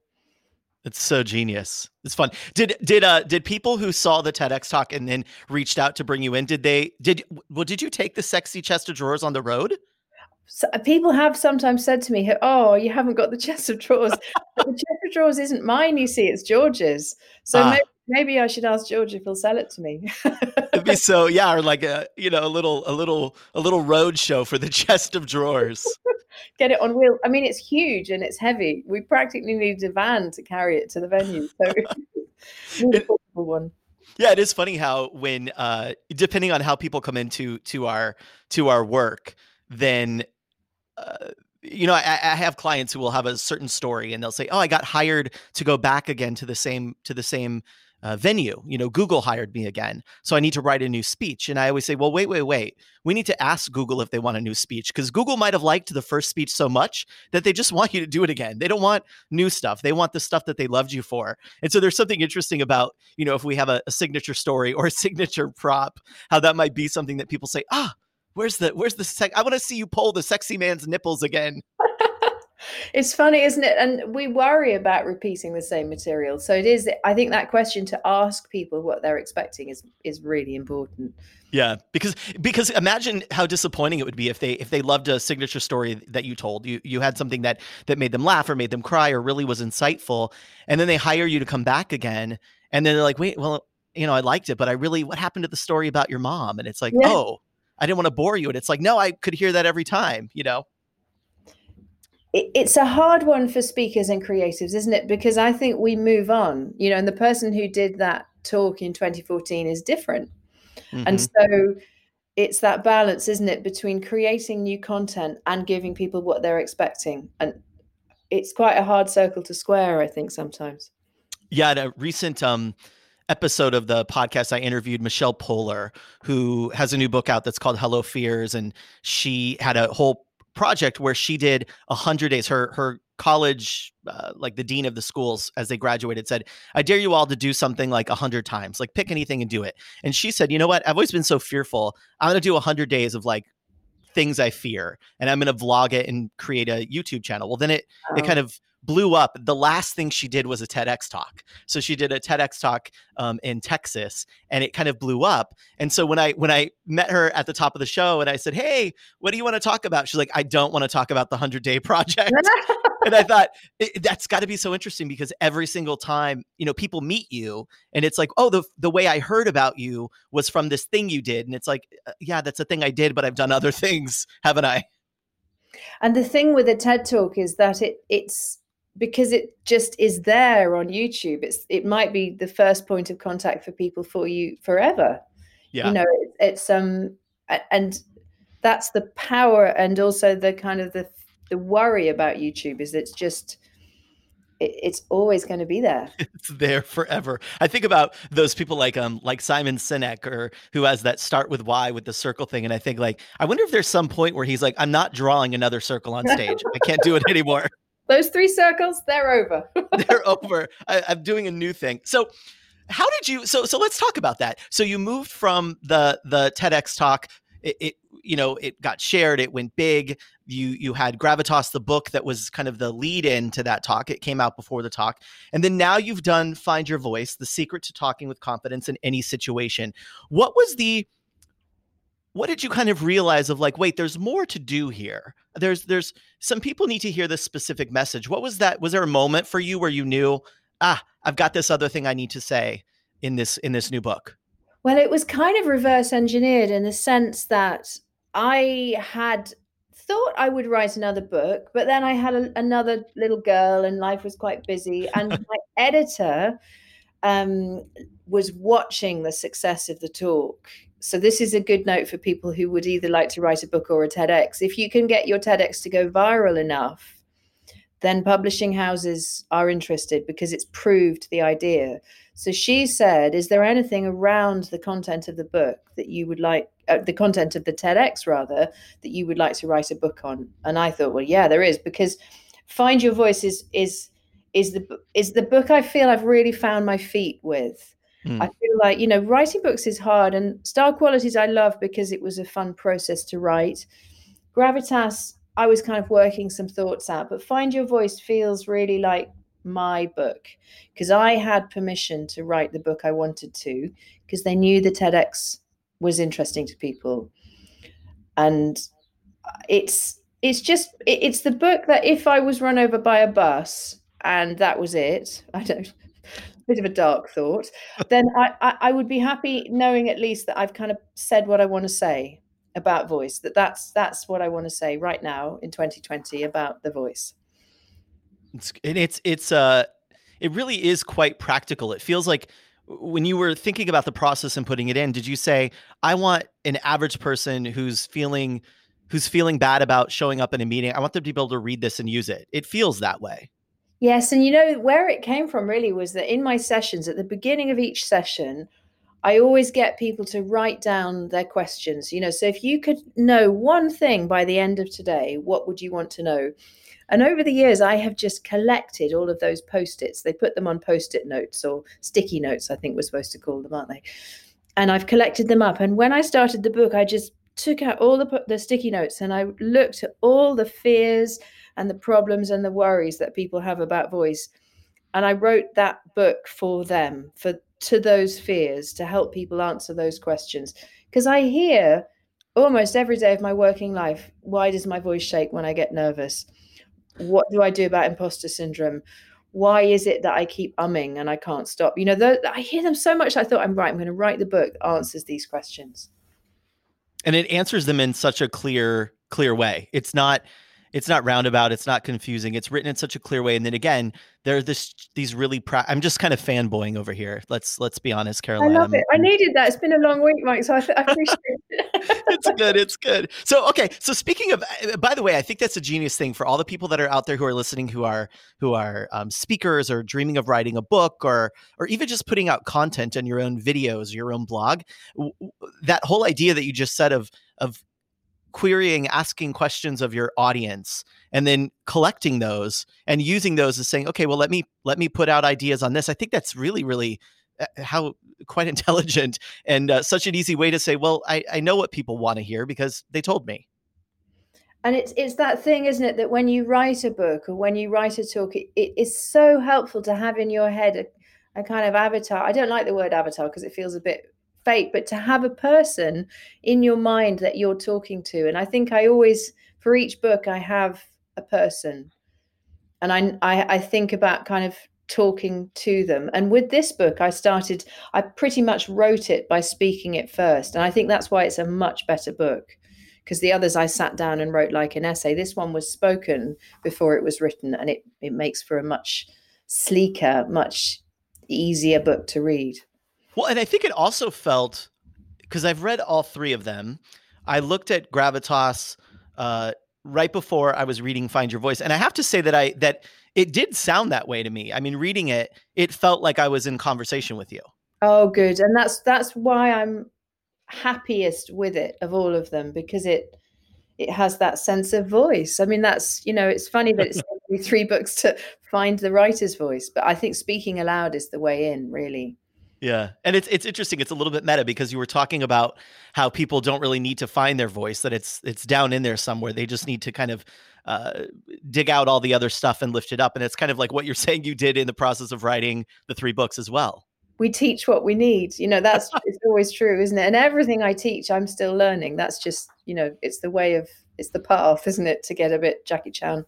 It's so genius. It's fun. Did did uh did people who saw the TEDx talk and then reached out to bring you in? Did they did well? Did you take the sexy chest of drawers on the road? So uh, people have sometimes said to me, "Oh, you haven't got the chest of drawers." the chest of drawers isn't mine. You see, it's George's. So ah. maybe, maybe, I should ask George if he'll sell it to me. It'd be so yeah, or like a you know a little a little a little road show for the (laughs) chest of drawers get it on wheel. I mean, it's huge and it's heavy. We practically need a van to carry it to the venue. So (laughs) it, one. Yeah, it is funny how when uh depending on how people come into to our to our work, then uh, you know, I, I, have clients who will have a certain story and they'll say, "Oh, I got hired to go back again to the same to the same uh, venue. You know, Google hired me again. So I need to write a new speech. And I always say, well, wait, wait, wait. We need to ask Google if they want a new speech because Google might have liked the first speech so much that they just (laughs) want you to do it again. They don't want new stuff. They want the stuff that they loved you for. And so there's something interesting about, you know, if we have a, a signature story or a (laughs) signature prop, how that might be something that people say, ah, where's the, where's the, sec- I want to see you pull the sexy man's nipples again. It's funny, isn't it? And we worry about repeating the same material. So it is. I think that question to ask people what they're expecting is is really important. Yeah, because because imagine how disappointing it would be if they if they loved a signature story that you told. You you had something that that made them laugh or made them cry or really was insightful, and then they hire you to come back again, and then they're like, wait, well, you know, I liked it, but I really, what happened to the story about your mom? And it's like, yeah. oh, I didn't want to bore you. And it's like, no, I could hear that every time, you know? It's a hard one for speakers and creatives, isn't it? Because I think we move on, you know, and the person who did that talk in 2014 is different. Mm-hmm. And so it's that balance, isn't it, between creating new content and giving people what they're expecting. And it's quite a hard circle to square, I think, sometimes. Yeah, in a recent um, episode of the podcast, I interviewed Michelle Poler, who has a new book out that's called Hello Fears, and she had a whole project where she did a hundred days. Her her college, uh, like the dean of the schools, as they graduated, said, "I dare you all to do something like a hundred times, like pick anything and do it." And she said, "You know what? I've always been so fearful. I'm going to do a hundred days of like things I fear, and I'm going to vlog it and create a YouTube channel." Well, then it oh. it kind of blew up. The last thing she did was a TEDx talk. So she did a TEDx talk um, in Texas, and it kind of blew up. And so when I when I met her at the top of the show, and I said, "Hey, what do you want to talk about?" She's like, "I don't want to talk about the hundred day (laughs) project." (laughs) and I thought that's got to be so interesting because every single time you know people meet you, and it's like, "Oh, the the way I heard about you was from this thing you did," and it's like, uh, "Yeah, that's a thing I did, but I've done other (laughs) things, haven't I?" And the thing with a TED talk is that it it's because it just is there on YouTube. It's it might be the first point of contact for people for you forever. Yeah. You know, it, it's um and that's the power and also the kind of the the worry about YouTube is it's just it's always going to be there. (laughs) It's there forever. I think about those people like um like Simon Sinek or who has that start with Why with the circle thing, and I think like I wonder if there's some point where he's like, I'm not drawing another circle on stage. I can't do it (laughs) anymore those three circles, they're over. (laughs) they're over. I, I'm doing a new thing. So how did you so so let's talk about that so you moved from the the tedx talk it, it, you know it got shared it went big. You you had gravitas the book that was kind of the lead in to that talk. It came out before the talk. And then now you've done find your voice the secret to talking with confidence in any situation. What was the what did you kind of realize of like wait there's more to do here? There's there's some people need to hear this specific message. What was that was there a moment for you where you knew ah i've got this other thing i need to say in this in this new book well it was kind of reverse engineered in the sense that i had thought i would write another book but then i had a, another little girl and life was quite busy and (laughs) my editor um, was watching the success of the talk so this is a good note for people who would either like to write a book or a TEDx. If you can get your TEDx to go viral enough, then publishing houses are interested because it's proved the idea. So she said, "Is there anything around the content of the book that you would like, uh, the content of the TEDx rather, that you would like to write a book on?" And I thought, well, yeah, there is because find your voice is is is the is the book I feel I've really found my feet with Mm. I feel like, you know, writing books is hard and Star Qualities I love because it was a fun process to write. Gravitas, I was kind of working some thoughts out, but Find Your Voice feels really like my book because I had permission to write the book I wanted to because they knew the TEDx was interesting to people. And uh, it's it's just it's the book that if I was run over by a bus and that was it, (laughs) I don't bit of a dark thought, (laughs) then I, I, I would be happy knowing at least that I've kind of said what I want to say about voice. That that's that's what I want to say right now in 2020 about the voice. It's and it's it's uh it really is quite practical. It feels like when you were thinking about the process and putting it in, did you say I want an average person who's feeling who's feeling bad about showing up in a meeting? I want them to be able to read this and use it. It feels that way. Yes, and you know where it came from really was that in my sessions at the beginning of each session, I always get people to write down their questions. You know, so if you could know one thing by the end of today, what would you want to know? And over the years, I have just collected all of those post its. They put them on post it notes or sticky notes, I think we're supposed to call them, aren't they? And I've collected them up. And when I started the book, I just took out all the, the sticky notes and I looked at all the fears and the problems and the worries that people have about voice. And I wrote that book for them, for to those fears, to help people answer those questions. Because I hear almost every day of my working life, why does my voice shake when I get nervous? What do I do about imposter syndrome? why is it that I keep umming and I can't stop? You know, the, I hear them so much. I thought, I'm right. I'm going to write the book that answers these questions. And it answers them in such a clear, clear way. It's not it's not roundabout it's not confusing it's written in such a clear way and then again there are this these really pra- i'm just kind of fanboying over here let's let's be honest caroline i love it i needed that it's been a long week mike so i, I appreciate it. (laughs) It's good it's good. So okay so speaking of uh, by the way i think that's a genius thing for all the people that are out there who are listening who are who are um, speakers or dreaming of writing a book or or even just putting out content in your own videos your own blog that whole idea that you just said of of querying asking questions of your audience and then collecting those and using those as saying okay well let me let me put out ideas on this. I think that's really really uh, how quite (laughs) intelligent and uh, such an easy way to say well i, I know what people want to hear because they told me. And it's it's that thing isn't it that when you write a book or when you write a talk it, it is so helpful to have in your head a, a kind of avatar. I don't like the word avatar because it feels a bit fake, but to have a person in your mind that you're talking to. And I think I always, for each book, I have a person. And I, I, I think about kind of talking to them. And with this book, I started, I pretty much wrote it by speaking it first. And I think that's why it's a much better book. Because the others I sat down and wrote like an essay. This one was spoken before it was written, and it, it makes for a much sleeker, much easier book to read. Well, and I think it also felt because I've read all three of them. I looked at Gravitas uh, right before I was reading Find Your Voice, and I have to say that I that it did sound that way to me. I mean, reading it, it felt like I was in conversation with you. Oh, good, and that's that's why I'm happiest with it of all of them because it it has that sense of voice. I mean, that's you know, it's funny that it's (laughs) three books to find the writer's voice, but I think speaking aloud is the way in, really. Yeah. And it's it's interesting. It's a little bit meta because you were talking about how people don't really need to find their voice, that it's it's down in there somewhere. They just need to kind of uh, dig out all the other stuff and lift it up. And it's kind of like what you're (laughs) saying you did in the process of writing the three books as well. We teach what we need. You know, that's (laughs) it's always true, isn't it? And everything I teach, I'm still learning. That's just, you know, it's the way of it's the path, isn't it, to get a bit Jackie Chan.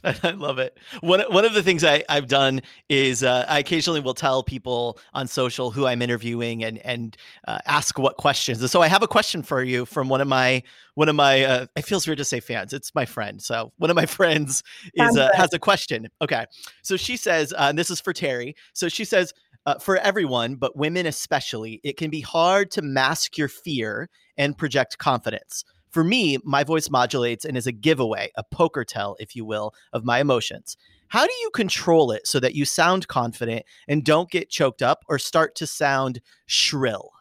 (laughs) I love it. One one of the things I, I've done is uh, I occasionally will tell people on social who I'm interviewing and and uh, ask what questions. And so I have a question for you from one of my one of my. Uh, it feels weird to say fans. It's my friend. So one of my (laughs) friends is uh, has a question. Okay, so she says, uh, and this is for Terry. So she says. Uh, for everyone, but women especially, it can be hard to mask your fear and project confidence. For me, my voice modulates and is a giveaway, a poker tell, if you will, of my emotions. How do you control it so that you sound confident and don't get choked up or start to sound shrill?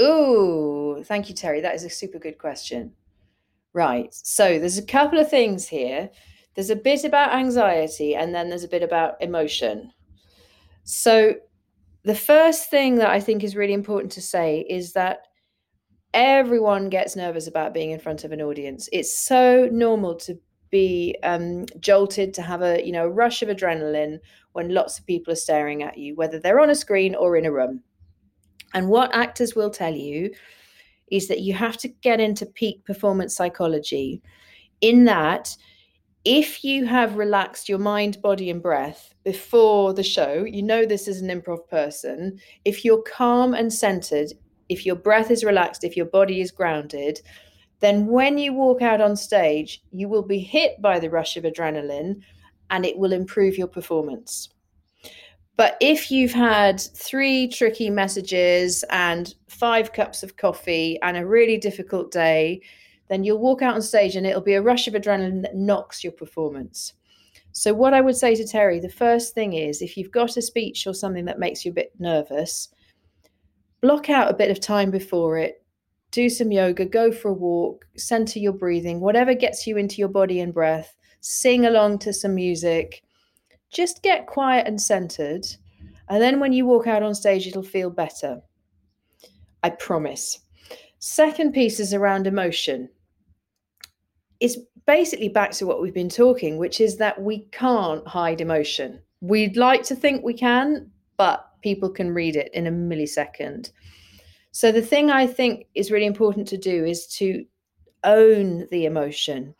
Ooh, thank you, Terry. That is a super good question. Right. So there's a couple of things here. There's a bit about anxiety and then there's a bit about emotion. So the first thing that I think is really important to say is that everyone gets nervous about being in front of an audience. It's so normal to be um, jolted, to have a you know a rush of adrenaline when lots of people are staring at you, whether they're on a screen or in a room. And what actors will tell you is that you have to get into peak performance psychology. In that, if you have relaxed your mind, body, and breath before the show, you know this is an improv person. If you're calm and centered if your breath is relaxed, if your body is grounded, then when you walk out on stage, you will be hit by the rush of adrenaline and it will improve your performance. But if you've had three tricky messages and five cups of coffee and a really difficult day, then you'll walk out on stage and it'll be a rush of adrenaline that knocks your performance. So, what I would say to Terry, the first thing is if you've got a speech or something that makes you a bit nervous, block out a bit of time before it, do some yoga, go for a walk, center your breathing, whatever gets you into your body and breath, sing along to some music. Just get quiet and centered. And then when you walk out on stage, it'll feel better. I promise. Second piece is around emotion. It's basically back to what we've been talking, which is that we can't hide emotion. We'd like to think we can, but people can read it in a millisecond. So the thing I think is really important to do is to own the emotion.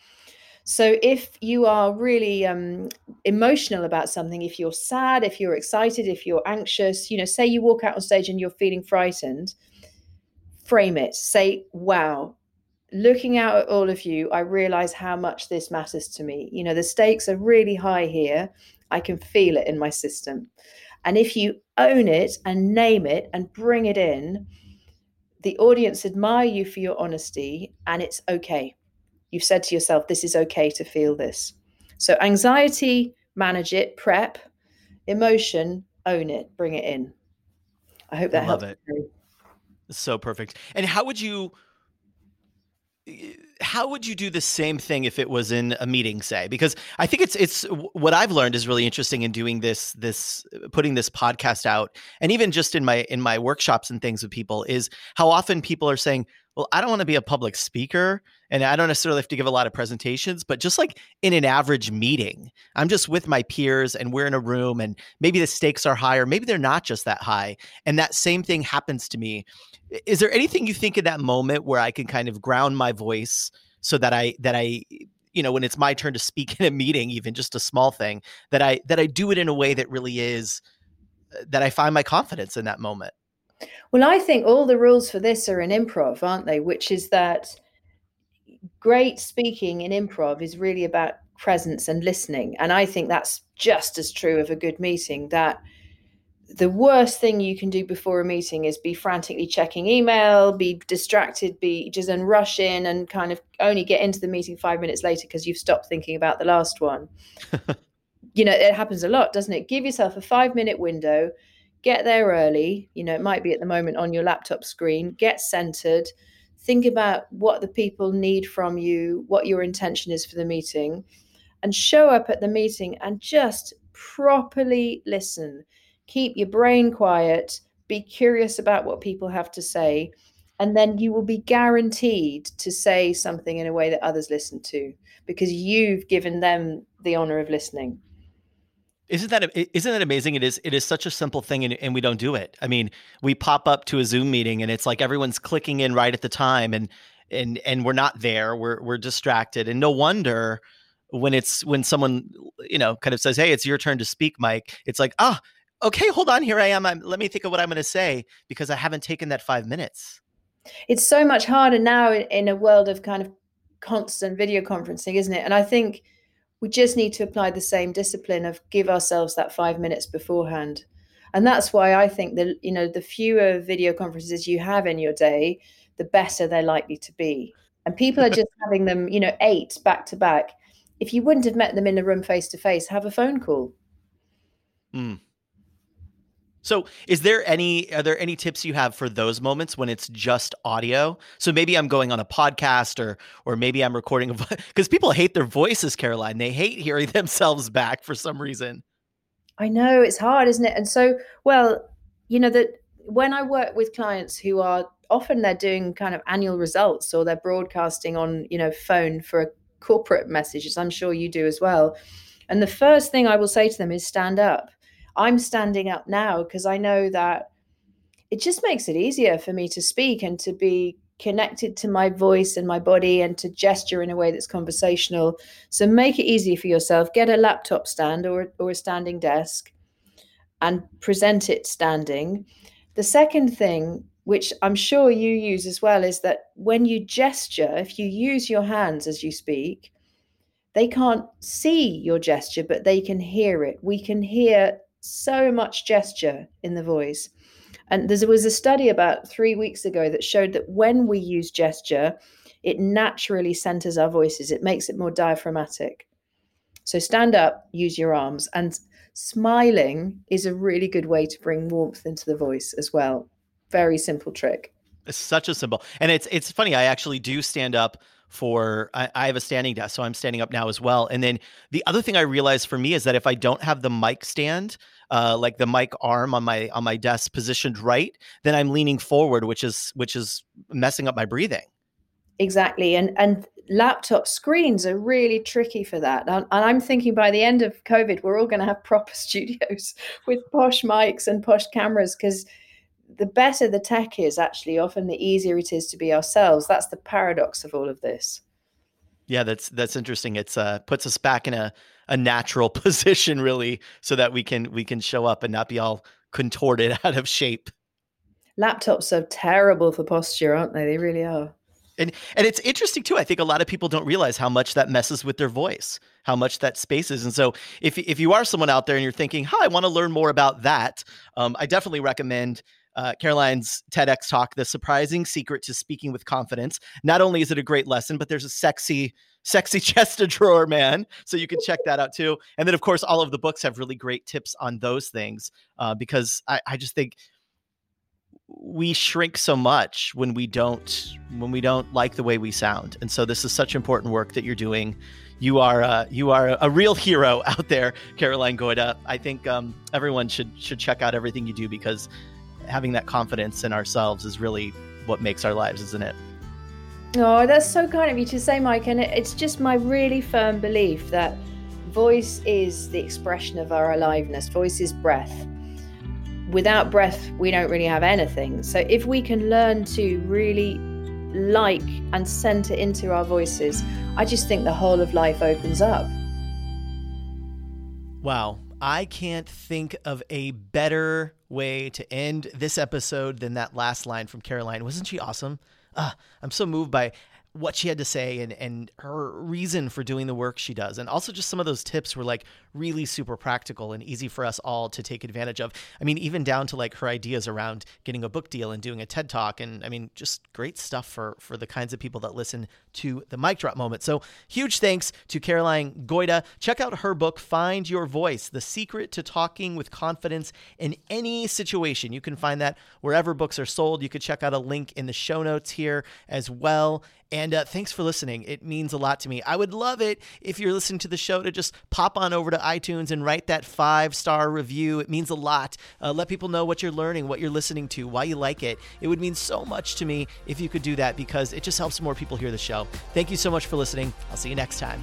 So if you are really um, emotional about something, if you're sad, if you're excited, if you're anxious, you know, say you walk out on stage and you're feeling frightened, frame it. Say, wow, looking out at all of you, I realize how much this matters to me. You know, the stakes are really high here. I can feel it in my system. And if you own it and name it and bring it in, the audience admire you for your honesty and it's okay You've said to yourself, this is okay to feel this. So, anxiety, manage it, prep, emotion, own it, bring it in. I hope that I love helps. it. So perfect. And how would you how would you do the same thing if it was in a meeting say? Because i think it's it's what i've learned is really interesting in doing this this putting this podcast out and even just in my in my workshops and things with people is how often people are saying well i don't want to be a public speaker and i don't necessarily have to give a lot of presentations but just like in an average meeting i'm just with my peers and we're in a room and maybe the stakes are higher maybe they're not just that high and that same thing happens to me is there anything you think in that moment where I can kind of ground my voice so that I that I you know when it's my turn to speak (laughs) in a meeting even just a small thing that I that I do it in a way that really is uh, that I find my confidence in that moment. Well, I think all the rules for this are in improv, aren't they? Which is that great speaking in improv is really about presence and listening. And I think that's just as true of a good meeting that the worst thing you can do before a meeting is be frantically checking email, be distracted, be just and rush in and kind of only get into the meeting five minutes later because you've stopped thinking about the last one. (laughs) you know, it happens a lot, doesn't it? Give yourself a five minute window, get there early. You know, it might be at the moment on your laptop screen, get centered, think about what the people need from you, what your intention is for the meeting, and show up at the meeting and just properly listen keep your brain quiet, be curious about what people have to say, and then you will be guaranteed to say something in a way that others listen to because you've given them the honor of listening. Isn't that isn't that amazing? It is it is such a simple thing, and, and we don't do it. I mean, we pop up to a Zoom meeting, and it's like everyone's clicking in right at the time, and and and we're not there. We're we're distracted, and no wonder when it's when someone you know kind of says, "Hey, it's your turn to speak, Mike." It's like, ah, okay, hold on, here I am. I'm, let me think of what I'm going to say because I haven't taken that five minutes. It's so much harder now in a world of kind of constant video conferencing, isn't it? And I think we just need to apply the same discipline of give ourselves that five minutes beforehand. And that's why I think that, you know, the fewer video conferences you have in your day, the better they're likely to be. And people are (laughs) just having them, you know, eight back to back. If you wouldn't have met them in the room face to face, have a phone call. Mm. So, is there any are there any tips you have for those moments when it's just audio? So maybe I'm going on a podcast or or maybe I'm recording a because people hate their voices, Caroline. They hate hearing (laughs) themselves back for some reason. I know it's hard, isn't it? And so, well, you know that when I work with clients who are often they're doing kind of annual results or they're broadcasting on, you know, phone for a corporate message, as I'm sure you do as well. And the first thing I will say to them is stand up I'm standing up now because I know that it just makes it easier for me to speak and to be connected to my voice and my body and to gesture in a way that's conversational. So make it easy for yourself. Get a laptop stand or, or a standing desk and present it standing. The second thing, which I'm sure you use as well, is that when you gesture, if you use your hands as you speak, they can't see your gesture, but they can hear it. We can hear so much gesture in the voice. And there was a study about three weeks ago that showed that when we use gesture, it naturally centers our voices, it makes it more diaphragmatic. So stand up, use your arms, and smiling is a really good way to bring warmth into the voice as well. Very simple trick. It's such a symbol. And it's it's funny, I actually do stand up for I, I, have a standing desk, so I'm standing up now as well. And then the other thing I realized for me is that if I don't have the mic stand, uh, like the mic arm on my on my desk positioned right, then I'm leaning forward, which is which is messing up my breathing. Exactly, and and laptop screens are really tricky for that. And, and I'm thinking by the end of COVID, we're all going to have proper (laughs) studios with posh mics and posh cameras because the better the tech is, actually, often the easier it is to be ourselves. That's the paradox of all of this. Yeah, that's that's interesting. It's uh puts us back in a a natural (laughs) position really so that we can we can show up and not be all contorted (laughs) out of shape. Laptops are terrible for posture, aren't they? They really are. And and it's interesting too. I think a lot of people don't realize how much that messes with their voice, how much that spaces. And so, if if you are someone out there and you're thinking, "Hi, I want to learn more about that," um, I definitely recommend uh, Caroline's TEDx talk, "The Surprising Secret to Speaking with Confidence." Not only is it a great lesson, but there's a sexy, sexy (laughs) chest of drawer, man. So you can check that out too. And then, of course, all of the books have really great tips on those things uh, because I, I just think we shrink so much when we don't when we don't like the way we sound and so this is such important work that you're doing you are uh, you are a real hero (laughs) out there caroline Goyder i think um, everyone should should check out everything you do because having that confidence in ourselves is really what makes our lives isn't it oh that's so kind of you to say mike and it's just my really firm belief that voice is the expression of our aliveness voice is breath without breath, we don't really have anything. So if we can learn to really like and center into our voices, I just think the whole of life opens up. Wow. I can't think of a better way to end this episode than that last line from Caroline. Wasn't she awesome? Uh, I'm so moved by what she had to say and and her reason for doing the work she does. And also just some of those tips were like really super practical and easy for us all to take advantage of. I mean even down to like her ideas around getting a book deal and doing a ted talk. And i mean just great stuff for for the kinds of people that listen to the mic drop moment. So huge thanks to caroline Goyder. Check out her book find your voice the secret to talking with confidence in any situation. You can find that wherever books are sold. You could check out a link in the show notes here as well and uh, thanks for listening. It means a lot to me. I would love it if you're listening to the show to just pop on over to iTunes and write that five star review. It means a lot. Uh, let people know what you're learning, what you're listening to, why you like it. It would mean so much to me if you could do that because it just helps more people hear the show. Thank you so much for listening. I'll see you next time.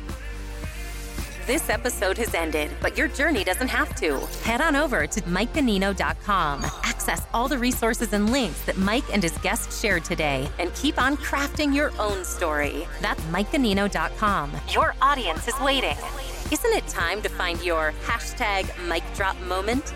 This episode has ended, but your journey doesn't have to. Head on over to MikeGanino.com. Access all the resources and links that Mike and his guests shared today and keep on crafting your own story. That's MikeGanino.com. Your audience is waiting. Isn't it time to find your hashtag mic drop moment?